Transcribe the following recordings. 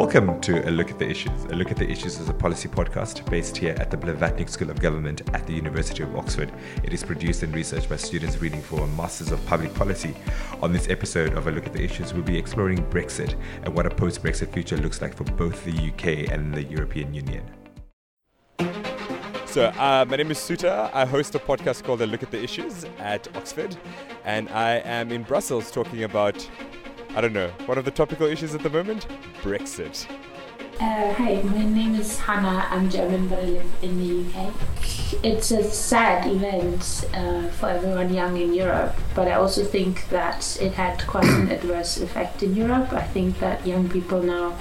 Welcome to A Look at the Issues. A Look at the Issues is a policy podcast based here at the Blavatnik School of Government at the University of Oxford. It is produced and researched by students reading for a Masters of Public Policy. On this episode of A Look at the Issues, we'll be exploring Brexit and what a post Brexit future looks like for both the UK and the European Union. So, uh, my name is Suta. I host a podcast called A Look at the Issues at Oxford, and I am in Brussels talking about I don't know, one of the topical issues at the moment? Brexit. Uh, hi, my name is Hannah. I'm German, but I live in the UK. It's a sad event uh, for everyone young in Europe, but I also think that it had quite an adverse effect in Europe. I think that young people now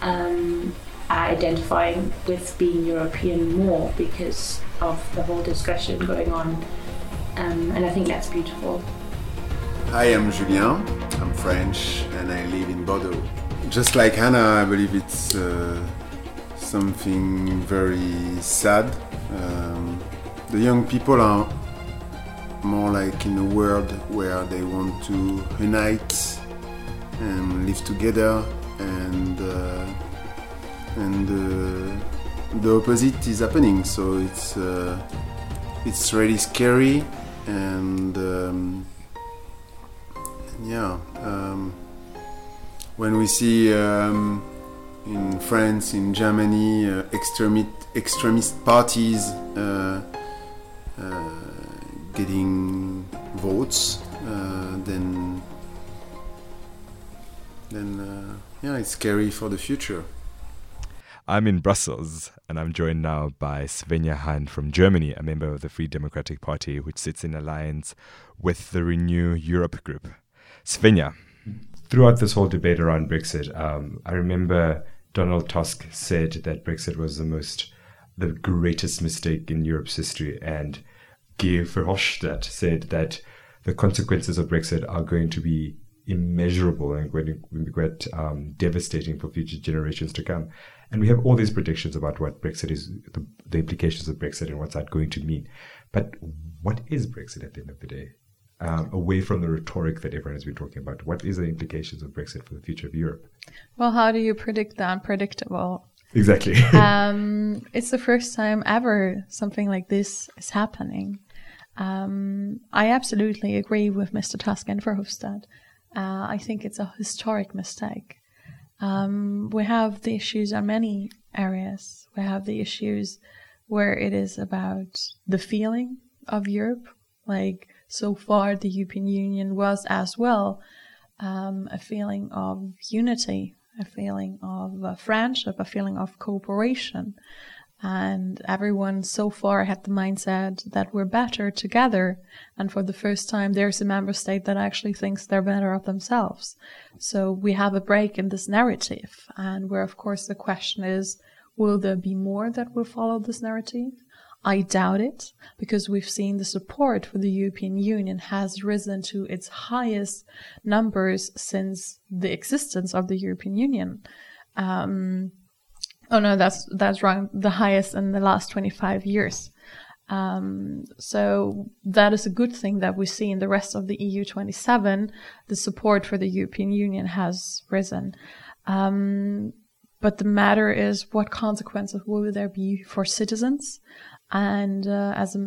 um, are identifying with being European more because of the whole discussion going on, um, and I think that's beautiful. Hi, I'm Julien. I'm French and I live in Bordeaux. Just like Hannah, I believe it's uh, something very sad. Um, the young people are more like in a world where they want to unite and live together, and uh, and uh, the opposite is happening. So it's uh, it's really scary and. Um, yeah. Um, when we see um, in France, in Germany, uh, extremist, extremist parties uh, uh, getting votes, uh, then then uh, yeah, it's scary for the future. I'm in Brussels and I'm joined now by Svenja Hahn from Germany, a member of the Free Democratic Party, which sits in alliance with the Renew Europe group. Svenja, throughout this whole debate around Brexit, um, I remember Donald Tusk said that Brexit was the most, the greatest mistake in Europe's history, and Guy Verhofstadt said that the consequences of Brexit are going to be immeasurable and going to be quite um, devastating for future generations to come. And we have all these predictions about what Brexit is, the, the implications of Brexit, and what's that going to mean. But what is Brexit at the end of the day? Um, away from the rhetoric that everyone has been talking about? What is the implications of Brexit for the future of Europe? Well, how do you predict the unpredictable? Exactly. um, it's the first time ever something like this is happening. Um, I absolutely agree with Mr. Tusk and Verhofstadt. Uh, I think it's a historic mistake. Um, we have the issues on many areas. We have the issues where it is about the feeling of Europe, like so far the European Union was as well um, a feeling of unity, a feeling of uh, friendship, a feeling of cooperation. And everyone so far had the mindset that we're better together. And for the first time, there's a member state that actually thinks they're better of themselves. So we have a break in this narrative. And where, of course, the question is, will there be more that will follow this narrative? I doubt it because we've seen the support for the European Union has risen to its highest numbers since the existence of the European Union. Um, oh no, that's that's wrong. The highest in the last 25 years. Um, so that is a good thing that we see in the rest of the EU 27. The support for the European Union has risen. Um, but the matter is, what consequences will there be for citizens? And uh, as a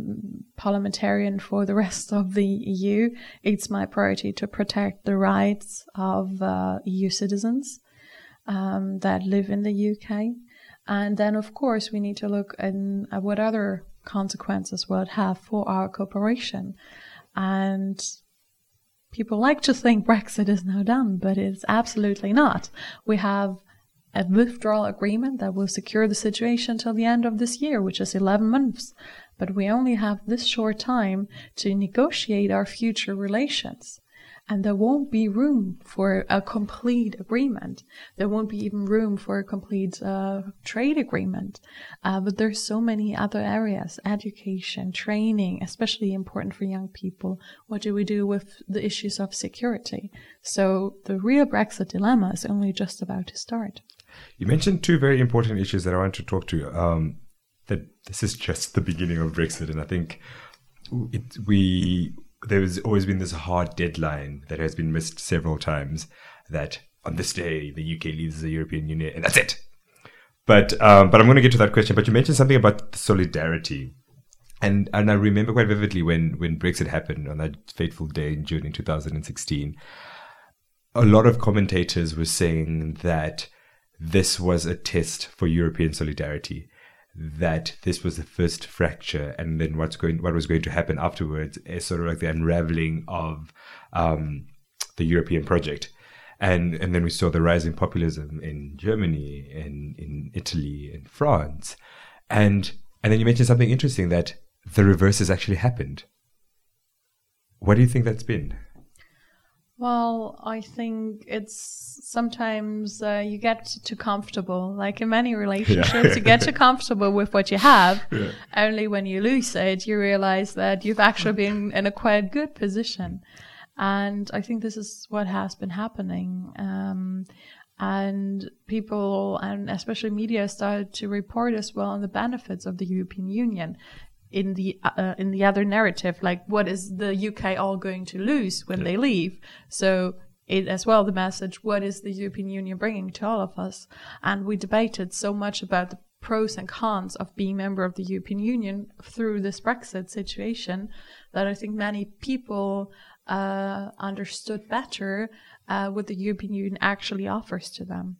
parliamentarian for the rest of the EU, it's my priority to protect the rights of uh, EU citizens um, that live in the UK. And then, of course, we need to look in, at what other consequences will it have for our cooperation. And people like to think Brexit is now done, but it's absolutely not. We have a withdrawal agreement that will secure the situation till the end of this year, which is 11 months. But we only have this short time to negotiate our future relations. And there won't be room for a complete agreement. There won't be even room for a complete uh, trade agreement. Uh, but there's so many other areas, education, training, especially important for young people. What do we do with the issues of security? So the real Brexit dilemma is only just about to start. You mentioned two very important issues that I want to talk to. Um, that this is just the beginning of Brexit, and I think it, we there has always been this hard deadline that has been missed several times. That on this day the UK leaves the European Union, and that's it. But um, but I'm going to get to that question. But you mentioned something about solidarity, and and I remember quite vividly when when Brexit happened on that fateful day in June in 2016. A lot of commentators were saying that this was a test for European solidarity that this was the first fracture, and then what's going, what was going to happen afterwards is sort of like the unraveling of um, the European project, and and then we saw the rising populism in Germany, in in Italy, in France, and and then you mentioned something interesting that the reverse has actually happened. What do you think that's been? Well, I think it's sometimes uh, you get too comfortable. Like in many relationships, yeah. you get too comfortable with what you have. Yeah. Only when you lose it, you realize that you've actually been in a quite good position. And I think this is what has been happening. Um, and people and especially media started to report as well on the benefits of the European Union in the uh, in the other narrative like what is the UK all going to lose when yeah. they leave so it as well the message what is the European Union bringing to all of us and we debated so much about the pros and cons of being member of the European Union through this Brexit situation that I think many people uh, understood better uh, what the European Union actually offers to them.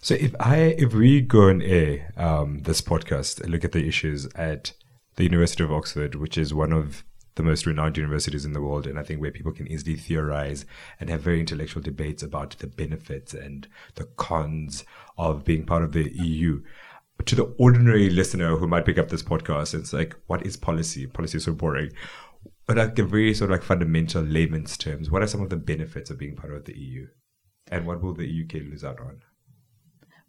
So if I if we go and air um, this podcast and look at the issues at the University of Oxford, which is one of the most renowned universities in the world, and I think where people can easily theorize and have very intellectual debates about the benefits and the cons of being part of the EU. To the ordinary listener who might pick up this podcast, it's like, what is policy? Policy is so boring. But like a very sort of like fundamental layman's terms, what are some of the benefits of being part of the EU? And what will the UK lose out on?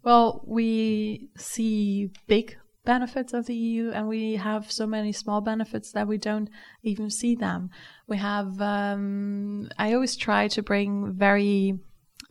Well, we see big benefits of the EU, and we have so many small benefits that we don't even see them. We have, um, I always try to bring very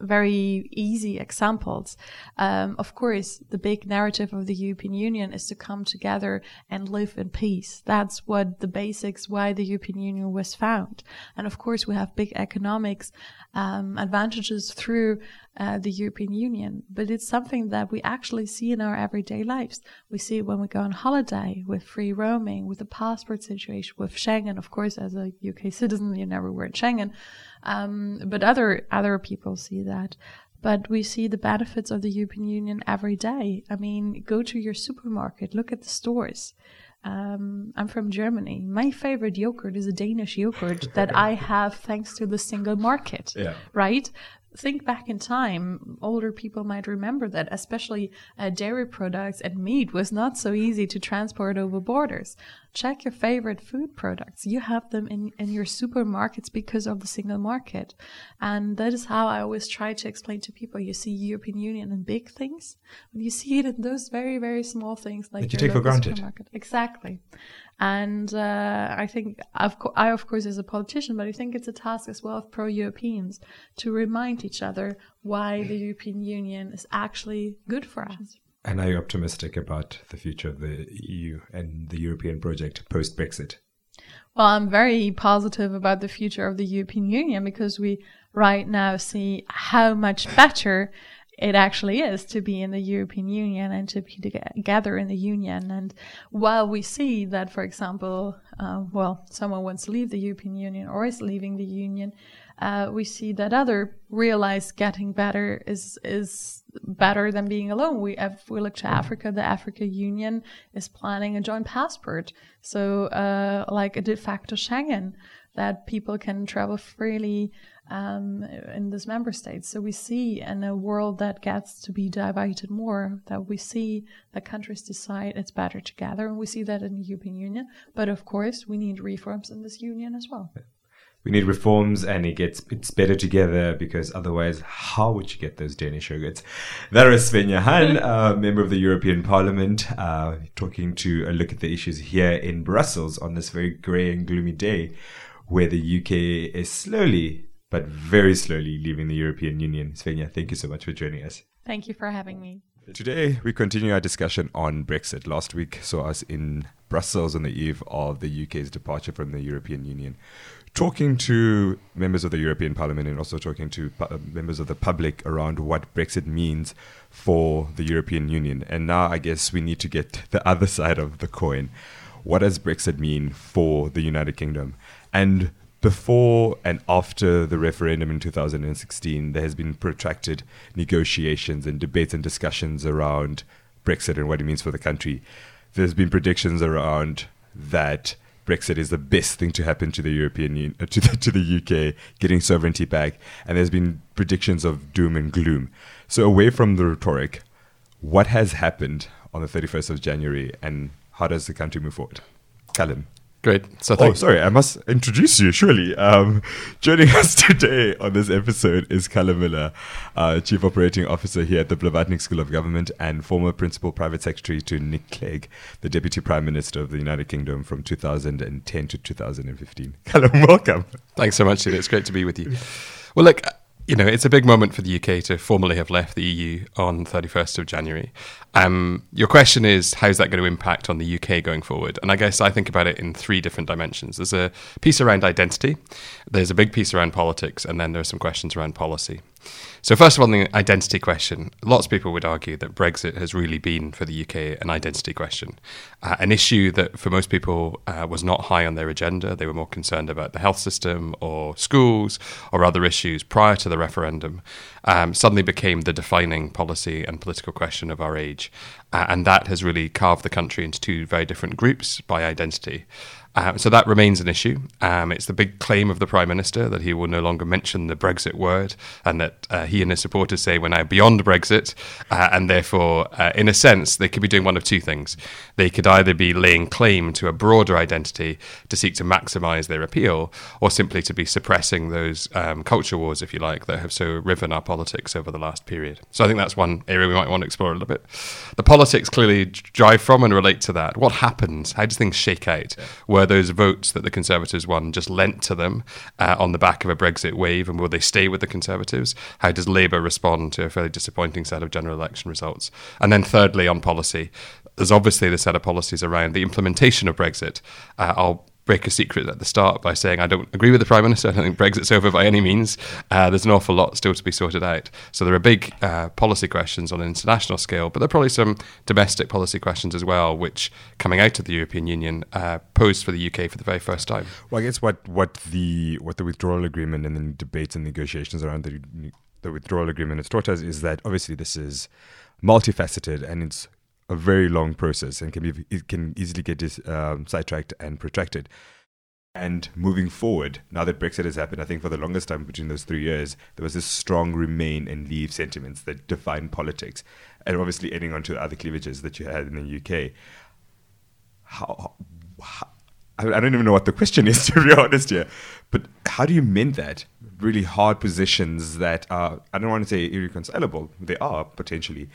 very easy examples. Um, of course, the big narrative of the European Union is to come together and live in peace. That's what the basics why the European Union was found. And of course, we have big economics um, advantages through uh, the European Union, but it's something that we actually see in our everyday lives. We see it when we go on holiday with free roaming, with the passport situation, with Schengen. Of course, as a UK citizen, you never were in Schengen. Um, but other other people see that. But we see the benefits of the European Union every day. I mean, go to your supermarket, look at the stores. Um, I'm from Germany. My favorite yogurt is a Danish yogurt that I have thanks to the single market. Yeah. Right? Think back in time, older people might remember that, especially uh, dairy products and meat was not so easy to transport over borders. Check your favorite food products. You have them in, in your supermarkets because of the single market. And that is how I always try to explain to people. You see European Union in big things, but you see it in those very, very small things like that you take for granted. Exactly. And uh, I think, of co- I of course, as a politician, but I think it's a task as well of pro-Europeans to remind each other why the European Union is actually good for us. And are you optimistic about the future of the EU and the European project post Brexit? Well, I'm very positive about the future of the European Union because we right now see how much better it actually is to be in the European Union and to be together in the Union. And while we see that, for example, uh, well, someone wants to leave the European Union or is leaving the Union, uh, we see that other realize getting better is is better than being alone. We if we look to Africa, the Africa Union is planning a joint passport, so uh, like a de facto Schengen that people can travel freely um, in this member states. So we see in a world that gets to be divided more, that we see that countries decide it's better together, and we see that in the European Union. But of course, we need reforms in this union as well. We need reforms, and it gets it's better together because otherwise, how would you get those Danish yogurts? That is Svenja Hahn, a member of the European Parliament, uh, talking to a look at the issues here in Brussels on this very grey and gloomy day, where the UK is slowly but very slowly leaving the European Union. Svenja, thank you so much for joining us. Thank you for having me. Today, we continue our discussion on Brexit. Last week saw us in Brussels on the eve of the UK's departure from the European Union, talking to members of the European Parliament and also talking to pu- uh, members of the public around what Brexit means for the European Union. And now I guess we need to get the other side of the coin. What does Brexit mean for the United Kingdom? And before and after the referendum in 2016, there has been protracted negotiations and debates and discussions around Brexit and what it means for the country. There's been predictions around that Brexit is the best thing to happen to the European Union, uh, to the, to the UK, getting sovereignty back, and there's been predictions of doom and gloom. So away from the rhetoric, what has happened on the 31st of January, and how does the country move forward? Callum. Great. So Oh, sorry, I must introduce you, surely. Um, joining us today on this episode is Callum Miller, uh, Chief Operating Officer here at the Blavatnik School of Government and former Principal Private Secretary to Nick Clegg, the Deputy Prime Minister of the United Kingdom from 2010 to 2015. Callum, welcome. Thanks so much. It's great to be with you. Well, look, you know, it's a big moment for the UK to formally have left the EU on 31st of January. Um, your question is, how's that going to impact on the UK going forward? And I guess I think about it in three different dimensions. There's a piece around identity, there's a big piece around politics, and then there are some questions around policy. So, first of all, the identity question. Lots of people would argue that Brexit has really been for the UK an identity question, uh, an issue that for most people uh, was not high on their agenda. They were more concerned about the health system or schools or other issues prior to the referendum. Um, suddenly became the defining policy and political question of our age. Uh, and that has really carved the country into two very different groups by identity. Uh, so that remains an issue. Um, it's the big claim of the Prime Minister that he will no longer mention the Brexit word and that uh, he and his supporters say we're now beyond Brexit. Uh, and therefore, uh, in a sense, they could be doing one of two things. They could either be laying claim to a broader identity to seek to maximise their appeal, or simply to be suppressing those um, culture wars, if you like, that have so riven our politics over the last period. So I think that's one area we might want to explore a little bit. The politics clearly drive from and relate to that. What happens? How do things shake out? Were those votes that the Conservatives won just lent to them uh, on the back of a Brexit wave, and will they stay with the Conservatives? How does Labour respond to a fairly disappointing set of general election results? And then, thirdly, on policy, there's obviously the set of policies around the implementation of Brexit. Uh, I'll break a secret at the start by saying I don't agree with the Prime Minister. I don't think Brexit's over by any means. Uh, there's an awful lot still to be sorted out. So there are big uh, policy questions on an international scale, but there are probably some domestic policy questions as well, which coming out of the European Union uh, posed for the UK for the very first time. Well, I guess what, what the what the withdrawal agreement and the debates and negotiations around the the withdrawal agreement has taught us is that obviously this is multifaceted and it's a very long process and can be it can easily get dis, um, sidetracked and protracted. And moving forward, now that Brexit has happened, I think for the longest time between those three years, there was this strong remain and leave sentiments that define politics, and obviously adding on to the other cleavages that you had in the UK. How, how I I don't even know what the question is to be honest here, but how do you mend that? Really hard positions that are I don't want to say irreconcilable. They are potentially,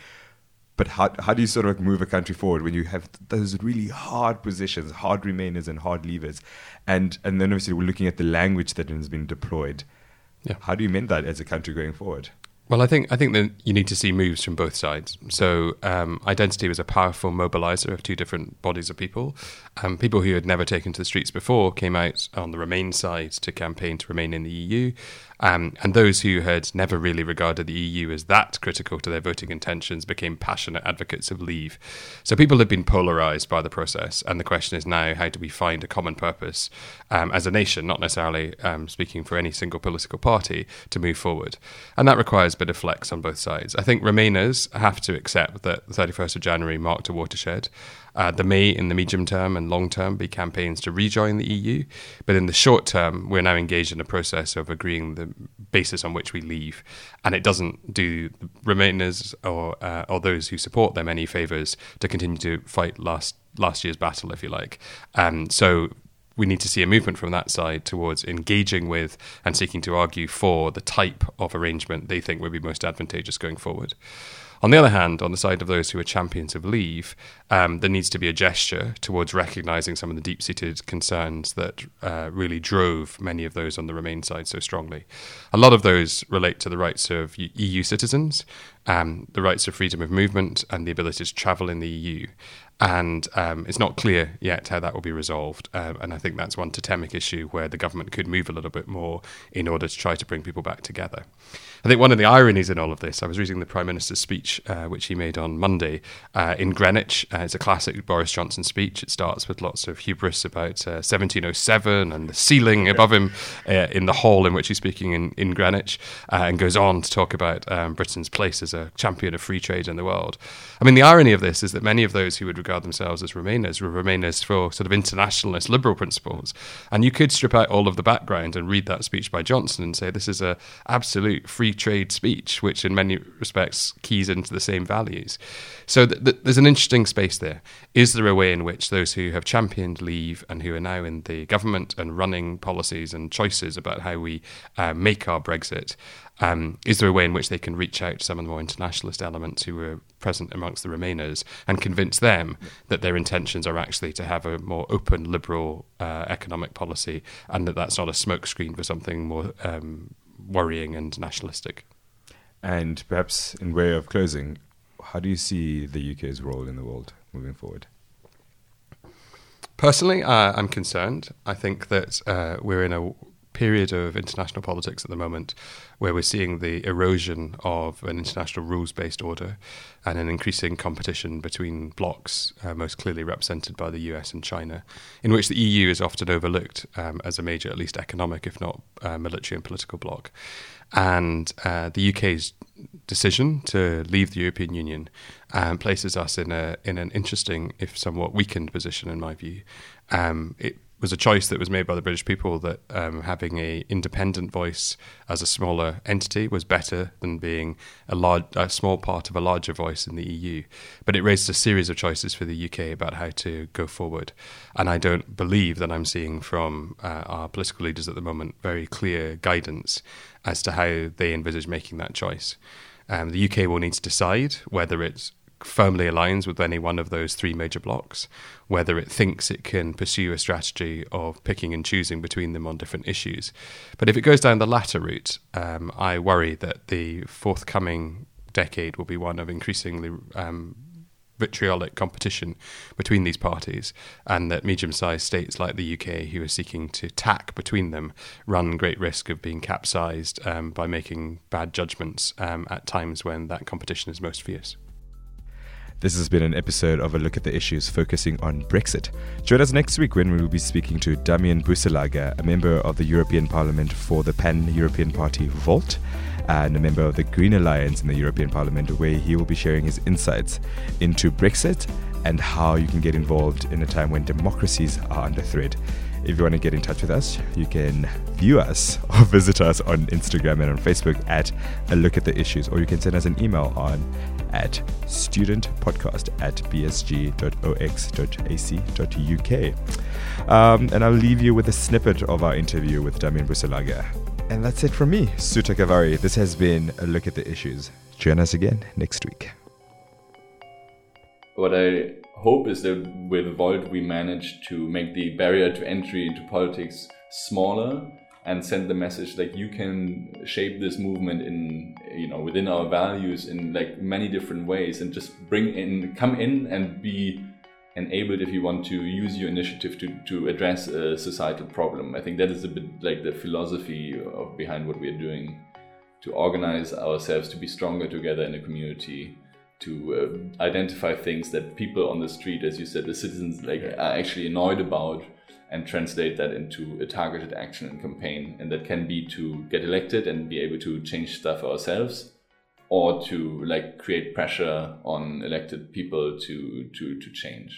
but how how do you sort of move a country forward when you have those really hard positions, hard remainers and hard leavers, and and then obviously we're looking at the language that has been deployed. Yeah. How do you mend that as a country going forward? Well, I think I think that you need to see moves from both sides. So, um, identity was a powerful mobilizer of two different bodies of people. Um, people who had never taken to the streets before came out on the Remain side to campaign to remain in the EU, um, and those who had never really regarded the EU as that critical to their voting intentions became passionate advocates of leave. So, people have been polarized by the process, and the question is now: how do we find a common purpose um, as a nation, not necessarily um, speaking for any single political party, to move forward? And that requires a bit of flex on both sides. I think Remainers have to accept that the 31st of January marked a watershed. Uh, there may, in the medium term and long term, be campaigns to rejoin the EU, but in the short term, we're now engaged in a process of agreeing the basis on which we leave, and it doesn't do Remainers or uh, or those who support them any favours to continue to fight last last year's battle, if you like. Um, so we need to see a movement from that side towards engaging with and seeking to argue for the type of arrangement they think would be most advantageous going forward. On the other hand, on the side of those who are champions of leave, um, there needs to be a gesture towards recognising some of the deep seated concerns that uh, really drove many of those on the Remain side so strongly. A lot of those relate to the rights of EU citizens, um, the rights of freedom of movement, and the ability to travel in the EU. And um, it's not clear yet how that will be resolved. Um, and I think that's one totemic issue where the government could move a little bit more in order to try to bring people back together. I think one of the ironies in all of this, I was reading the Prime Minister's speech, uh, which he made on Monday uh, in Greenwich. Uh, it's a classic Boris Johnson speech. It starts with lots of hubris about 1707 uh, and the ceiling above him uh, in the hall in which he's speaking in, in Greenwich, uh, and goes on to talk about um, Britain's place as a champion of free trade in the world. I mean, the irony of this is that many of those who would regard themselves as Remainers were Remainers for sort of internationalist liberal principles. And you could strip out all of the background and read that speech by Johnson and say this is a absolute free trade speech, which in many respects keys into the same values. So th- th- there's an interesting space there. Is there a way in which those who have championed leave and who are now in the government and running policies and choices about how we uh, make our Brexit, um, is there a way in which they can reach out to some of the more internationalist elements who were present amongst the Remainers and convince them that their intentions are actually to have a more open, liberal uh, economic policy and that that's not a smokescreen for something more um, worrying and nationalistic? And perhaps in way of closing, how do you see the UK's role in the world moving forward? Personally, uh, I'm concerned. I think that uh, we're in a period of international politics at the moment where we're seeing the erosion of an international rules based order and an increasing competition between blocs, uh, most clearly represented by the US and China, in which the EU is often overlooked um, as a major, at least economic, if not uh, military and political bloc. And uh, the UK's decision to leave the European Union um, places us in a in an interesting, if somewhat weakened position, in my view. Um, it was a choice that was made by the British people that um, having a independent voice as a smaller entity was better than being a large, a small part of a larger voice in the EU. But it raised a series of choices for the UK about how to go forward, and I don't believe that I'm seeing from uh, our political leaders at the moment very clear guidance as to how they envisage making that choice. Um, the UK will need to decide whether it's firmly aligns with any one of those three major blocks, whether it thinks it can pursue a strategy of picking and choosing between them on different issues. But if it goes down the latter route, um, I worry that the forthcoming decade will be one of increasingly um, vitriolic competition between these parties, and that medium sized states like the UK, who are seeking to tack between them, run great risk of being capsized um, by making bad judgments um, at times when that competition is most fierce. This has been an episode of A Look at the Issues focusing on Brexit. Join us next week when we will be speaking to Damian Boeselager, a member of the European Parliament for the Pan European Party Volt and a member of the Green Alliance in the European Parliament, where he will be sharing his insights into Brexit and how you can get involved in a time when democracies are under threat. If you want to get in touch with us, you can view us or visit us on Instagram and on Facebook at a look at the issues, or you can send us an email on at studentpodcast at bsg.ox.ac.uk. Um, and I'll leave you with a snippet of our interview with Damian Boeselager. And that's it from me, Suta Kavari. This has been a look at the issues. Join us again next week. What I hope is that with Volt we manage to make the barrier to entry into politics smaller and send the message like you can shape this movement in you know within our values in like many different ways and just bring in come in and be enabled if you want to use your initiative to, to address a societal problem. I think that is a bit like the philosophy of behind what we are doing to organize ourselves to be stronger together in a community to uh, identify things that people on the street, as you said, the citizens like are actually annoyed about, and translate that into a targeted action and campaign. And that can be to get elected and be able to change stuff ourselves, or to like create pressure on elected people to to to change.